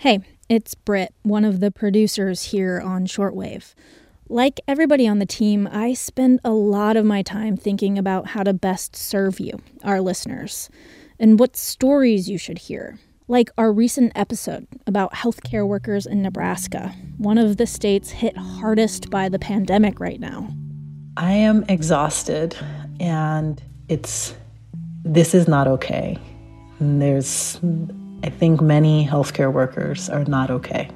Hey, it's Britt, one of the producers here on Shortwave. Like everybody on the team, I spend a lot of my time thinking about how to best serve you, our listeners, and what stories you should hear. Like our recent episode about healthcare workers in Nebraska, one of the states hit hardest by the pandemic right now. I am exhausted and it's this is not okay. There's I think many healthcare workers are not okay.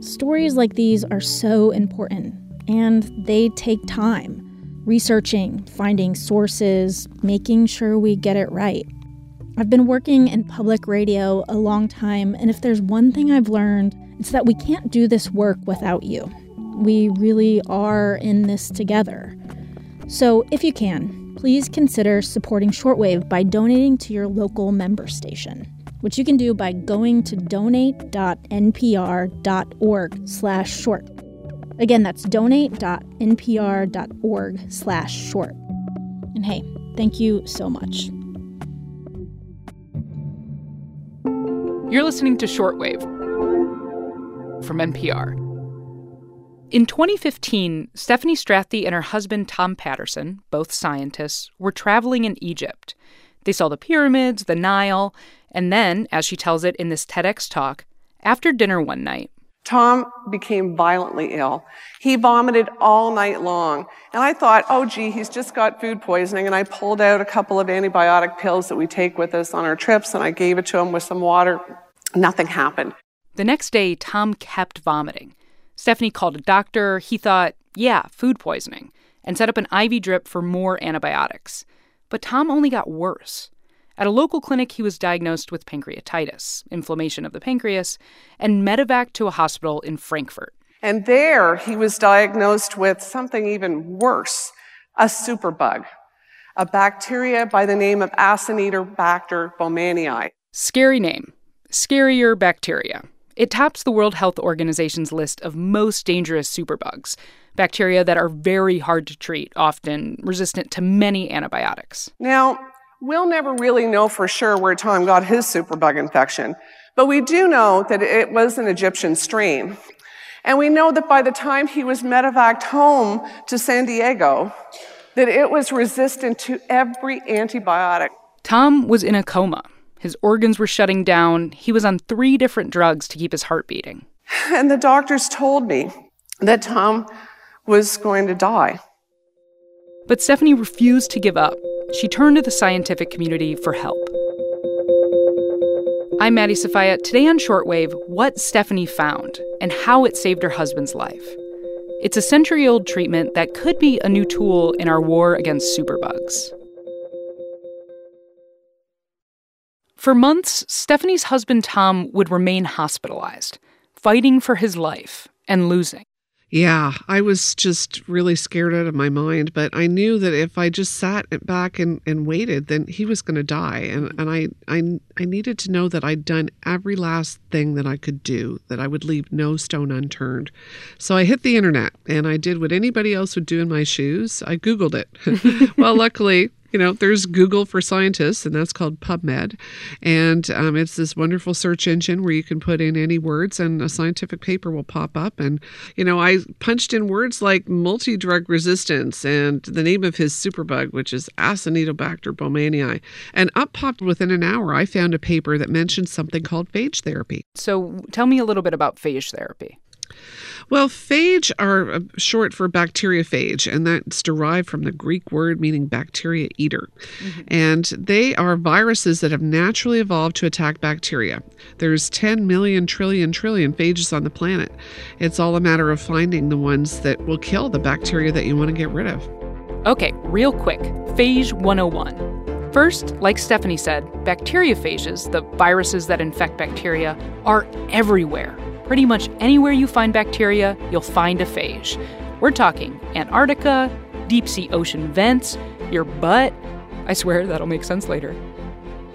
Stories like these are so important and they take time. Researching, finding sources, making sure we get it right. I've been working in public radio a long time, and if there's one thing I've learned, it's that we can't do this work without you. We really are in this together. So, if you can, please consider supporting Shortwave by donating to your local member station, which you can do by going to donate.npr.org slash short. Again, that's donate.npr.org slash short. And hey, thank you so much. You're listening to Shortwave from NPR. In 2015, Stephanie Strathdee and her husband Tom Patterson, both scientists, were traveling in Egypt. They saw the pyramids, the Nile, and then, as she tells it in this TEDx talk, after dinner one night, Tom became violently ill. He vomited all night long. And I thought, oh, gee, he's just got food poisoning. And I pulled out a couple of antibiotic pills that we take with us on our trips and I gave it to him with some water. Nothing happened. The next day, Tom kept vomiting. Stephanie called a doctor. He thought, yeah, food poisoning, and set up an IV drip for more antibiotics. But Tom only got worse. At a local clinic, he was diagnosed with pancreatitis, inflammation of the pancreas, and medevac to a hospital in Frankfurt. And there he was diagnosed with something even worse a superbug, a bacteria by the name of Acinetobacter baumannii. Scary name. Scarier bacteria. It tops the World Health Organization's list of most dangerous superbugs, bacteria that are very hard to treat, often resistant to many antibiotics. Now, We'll never really know for sure where Tom got his superbug infection, but we do know that it was an Egyptian strain. And we know that by the time he was medevaced home to San Diego, that it was resistant to every antibiotic. Tom was in a coma. His organs were shutting down. He was on three different drugs to keep his heart beating. And the doctors told me that Tom was going to die. But Stephanie refused to give up. She turned to the scientific community for help. I'm Maddie Sofia. Today on Shortwave, what Stephanie found and how it saved her husband's life. It's a century old treatment that could be a new tool in our war against superbugs. For months, Stephanie's husband Tom would remain hospitalized, fighting for his life and losing. Yeah, I was just really scared out of my mind, but I knew that if I just sat back and, and waited, then he was going to die. And, and I, I, I needed to know that I'd done every last thing that I could do, that I would leave no stone unturned. So I hit the internet and I did what anybody else would do in my shoes. I Googled it. well, luckily, you know, there's Google for scientists, and that's called PubMed. And um, it's this wonderful search engine where you can put in any words and a scientific paper will pop up. And, you know, I punched in words like multi drug resistance and the name of his superbug, which is Acinetobacter baumannii. And up popped within an hour, I found a paper that mentioned something called phage therapy. So tell me a little bit about phage therapy. Well, phage are uh, short for bacteriophage, and that's derived from the Greek word meaning bacteria eater. Mm-hmm. And they are viruses that have naturally evolved to attack bacteria. There's 10 million trillion trillion phages on the planet. It's all a matter of finding the ones that will kill the bacteria that you want to get rid of. Okay, real quick Phage 101. First, like Stephanie said, bacteriophages, the viruses that infect bacteria, are everywhere. Pretty much anywhere you find bacteria, you'll find a phage. We're talking Antarctica, deep sea ocean vents, your butt. I swear that'll make sense later.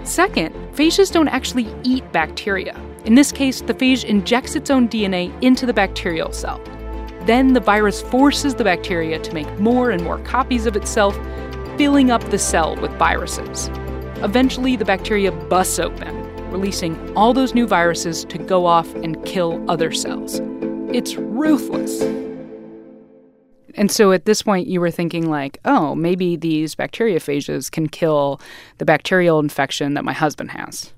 Second, phages don't actually eat bacteria. In this case, the phage injects its own DNA into the bacterial cell. Then the virus forces the bacteria to make more and more copies of itself, filling up the cell with viruses. Eventually, the bacteria busts open, releasing all those new viruses to go off and kill other cells. It's ruthless. And so at this point, you were thinking, like, oh, maybe these bacteriophages can kill the bacterial infection that my husband has.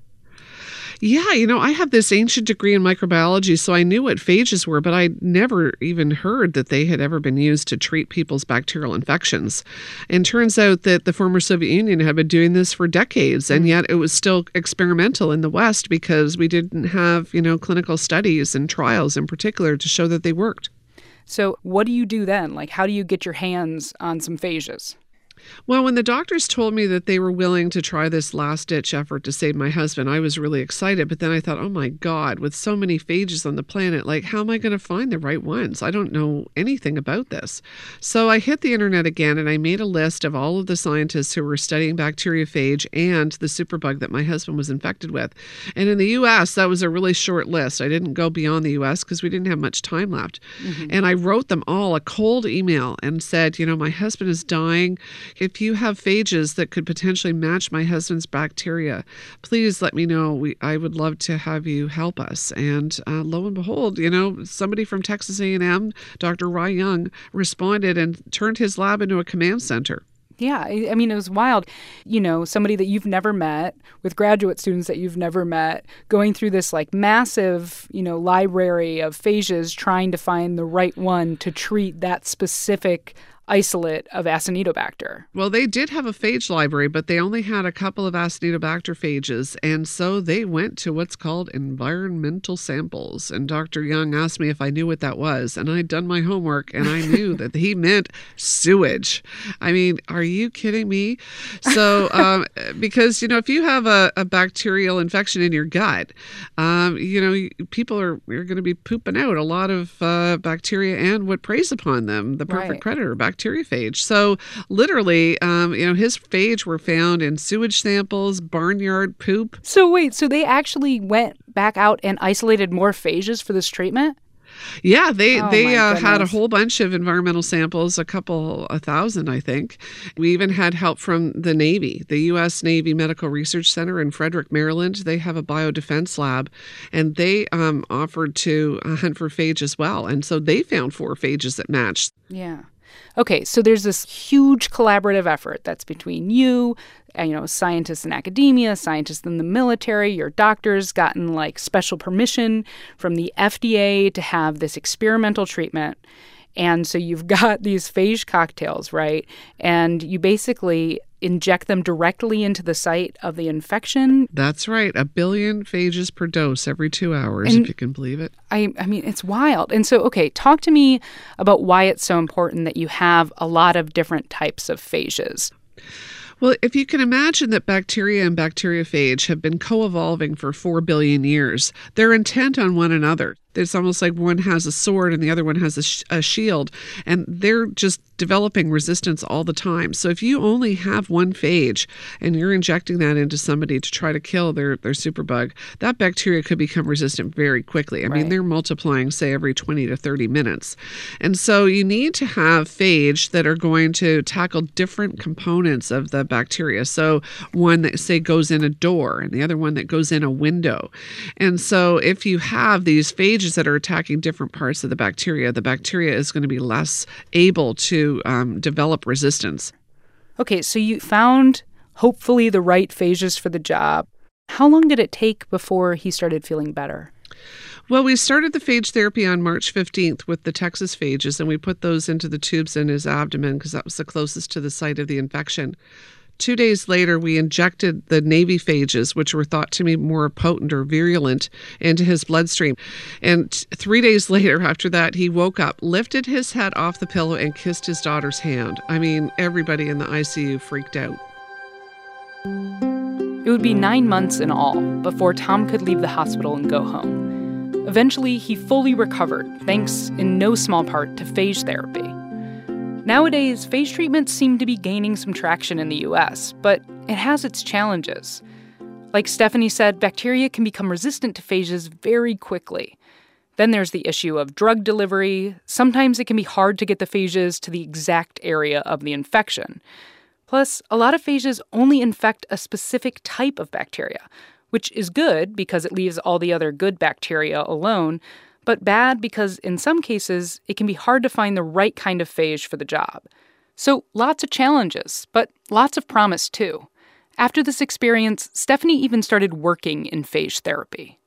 Yeah, you know, I have this ancient degree in microbiology, so I knew what phages were, but I never even heard that they had ever been used to treat people's bacterial infections. And turns out that the former Soviet Union had been doing this for decades, and mm. yet it was still experimental in the West because we didn't have, you know, clinical studies and trials in particular to show that they worked. So, what do you do then? Like, how do you get your hands on some phages? Well, when the doctors told me that they were willing to try this last ditch effort to save my husband, I was really excited. But then I thought, oh my God, with so many phages on the planet, like, how am I going to find the right ones? I don't know anything about this. So I hit the internet again and I made a list of all of the scientists who were studying bacteriophage and the superbug that my husband was infected with. And in the US, that was a really short list. I didn't go beyond the US because we didn't have much time left. Mm-hmm. And I wrote them all a cold email and said, you know, my husband is dying if you have phages that could potentially match my husband's bacteria, please let me know. We, I would love to have you help us. And uh, lo and behold, you know, somebody from Texas A&M, Dr. Ry Young, responded and turned his lab into a command center. Yeah, I mean, it was wild. You know, somebody that you've never met with graduate students that you've never met going through this like massive, you know, library of phages trying to find the right one to treat that specific isolate of Acinetobacter. Well, they did have a phage library, but they only had a couple of Acinetobacter phages, and so they went to what's called environmental samples. And Dr. Young asked me if I knew what that was, and I'd done my homework, and I knew that he meant sewage. I mean, are you kidding me? So, um, because you know, if you have a, a bacterial infection in your gut, um, you know, people are you're going to be pooping out a lot of uh, bacteria and what preys upon them, the perfect right. predator, bacteria bacteriophage. So literally, um, you know, his phage were found in sewage samples, barnyard poop. So wait, so they actually went back out and isolated more phages for this treatment? Yeah, they oh they uh, had a whole bunch of environmental samples, a couple, a thousand, I think. We even had help from the Navy, the U.S. Navy Medical Research Center in Frederick, Maryland. They have a biodefense lab, and they um, offered to uh, hunt for phage as well. And so they found four phages that matched. Yeah. Okay, so there's this huge collaborative effort that's between you, uh, you know, scientists in academia, scientists in the military, your doctors gotten like special permission from the FDA to have this experimental treatment. And so you've got these phage cocktails, right? And you basically inject them directly into the site of the infection. That's right. A billion phages per dose every two hours, and if you can believe it. I, I mean, it's wild. And so, okay, talk to me about why it's so important that you have a lot of different types of phages. Well, if you can imagine that bacteria and bacteriophage have been co evolving for 4 billion years, they're intent on one another. It's almost like one has a sword and the other one has a, sh- a shield, and they're just developing resistance all the time. So if you only have one phage and you're injecting that into somebody to try to kill their their superbug, that bacteria could become resistant very quickly. I right. mean, they're multiplying say every 20 to 30 minutes. And so you need to have phage that are going to tackle different components of the bacteria. So one that say goes in a door and the other one that goes in a window. And so if you have these phages that are attacking different parts of the bacteria, the bacteria is going to be less able to um, develop resistance. Okay, so you found hopefully the right phages for the job. How long did it take before he started feeling better? Well, we started the phage therapy on March 15th with the Texas phages, and we put those into the tubes in his abdomen because that was the closest to the site of the infection. Two days later, we injected the Navy phages, which were thought to be more potent or virulent, into his bloodstream. And three days later, after that, he woke up, lifted his head off the pillow, and kissed his daughter's hand. I mean, everybody in the ICU freaked out. It would be nine months in all before Tom could leave the hospital and go home. Eventually, he fully recovered, thanks in no small part to phage therapy. Nowadays, phage treatments seem to be gaining some traction in the US, but it has its challenges. Like Stephanie said, bacteria can become resistant to phages very quickly. Then there's the issue of drug delivery. Sometimes it can be hard to get the phages to the exact area of the infection. Plus, a lot of phages only infect a specific type of bacteria, which is good because it leaves all the other good bacteria alone, but bad because in some cases it can be hard to find the right kind of phage for the job. So lots of challenges, but lots of promise too. After this experience, Stephanie even started working in phage therapy.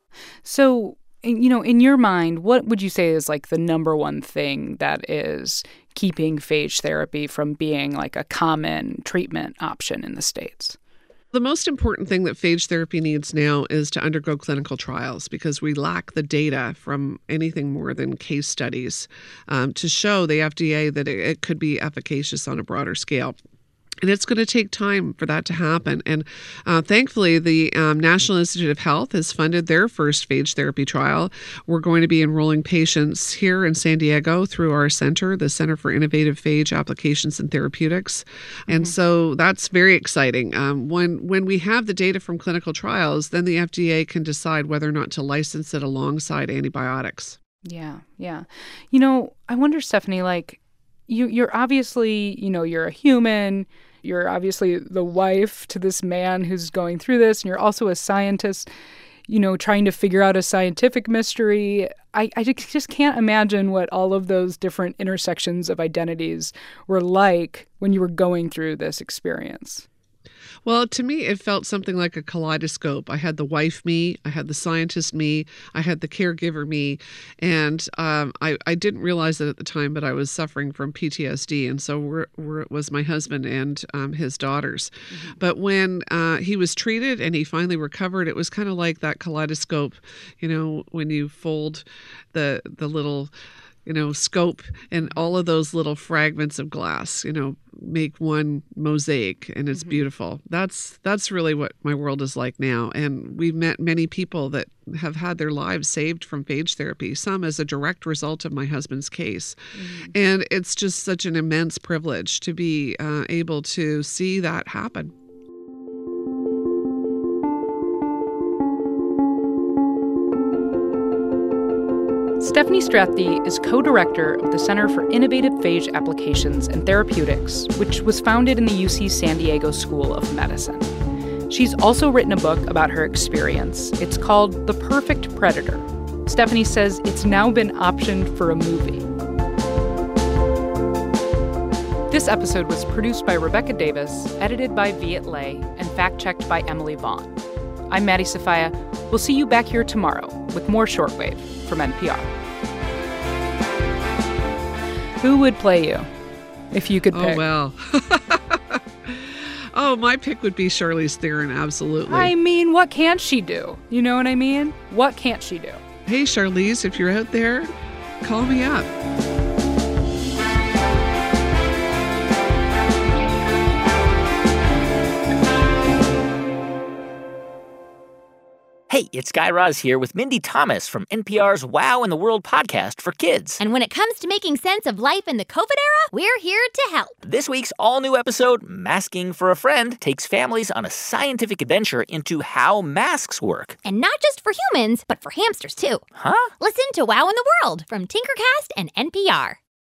So, you know, in your mind, what would you say is like the number one thing that is keeping phage therapy from being like a common treatment option in the States? The most important thing that phage therapy needs now is to undergo clinical trials because we lack the data from anything more than case studies um, to show the FDA that it, it could be efficacious on a broader scale and it's going to take time for that to happen. And uh, thankfully, the um, National Institute of Health has funded their first phage therapy trial. We're going to be enrolling patients here in San Diego through our center, the Center for Innovative Phage Applications and Therapeutics. And mm-hmm. so that's very exciting. Um, when when we have the data from clinical trials, then the FDA can decide whether or not to license it alongside antibiotics. Yeah, yeah. You know, I wonder, Stephanie, like you, you're obviously, you know, you're a human you're obviously the wife to this man who's going through this, and you're also a scientist, you know, trying to figure out a scientific mystery. I, I just can't imagine what all of those different intersections of identities were like when you were going through this experience. Well, to me, it felt something like a kaleidoscope. I had the wife me, I had the scientist me, I had the caregiver me, and um, I, I didn't realize it at the time, but I was suffering from PTSD, and so were, were, was my husband and um, his daughters. Mm-hmm. But when uh, he was treated and he finally recovered, it was kind of like that kaleidoscope, you know, when you fold the the little you know, scope and all of those little fragments of glass, you know, make one mosaic and it's mm-hmm. beautiful. That's that's really what my world is like now. And we've met many people that have had their lives saved from phage therapy, some as a direct result of my husband's case. Mm-hmm. And it's just such an immense privilege to be uh, able to see that happen. Stephanie Strathdee is co director of the Center for Innovative Phage Applications and Therapeutics, which was founded in the UC San Diego School of Medicine. She's also written a book about her experience. It's called The Perfect Predator. Stephanie says it's now been optioned for a movie. This episode was produced by Rebecca Davis, edited by Viet Le, and fact checked by Emily Vaughn. I'm Maddie Sofia. We'll see you back here tomorrow with more Shortwave from NPR. Who would play you if you could oh, pick? Oh, well. oh, my pick would be Charlize Theron, absolutely. I mean, what can't she do? You know what I mean? What can't she do? Hey, Charlize, if you're out there, call me up. Hey, it's Guy Raz here with Mindy Thomas from NPR's Wow in the World podcast for kids. And when it comes to making sense of life in the COVID era, we're here to help. This week's all new episode, Masking for a Friend, takes families on a scientific adventure into how masks work. And not just for humans, but for hamsters too. Huh? Listen to Wow in the World from Tinkercast and NPR.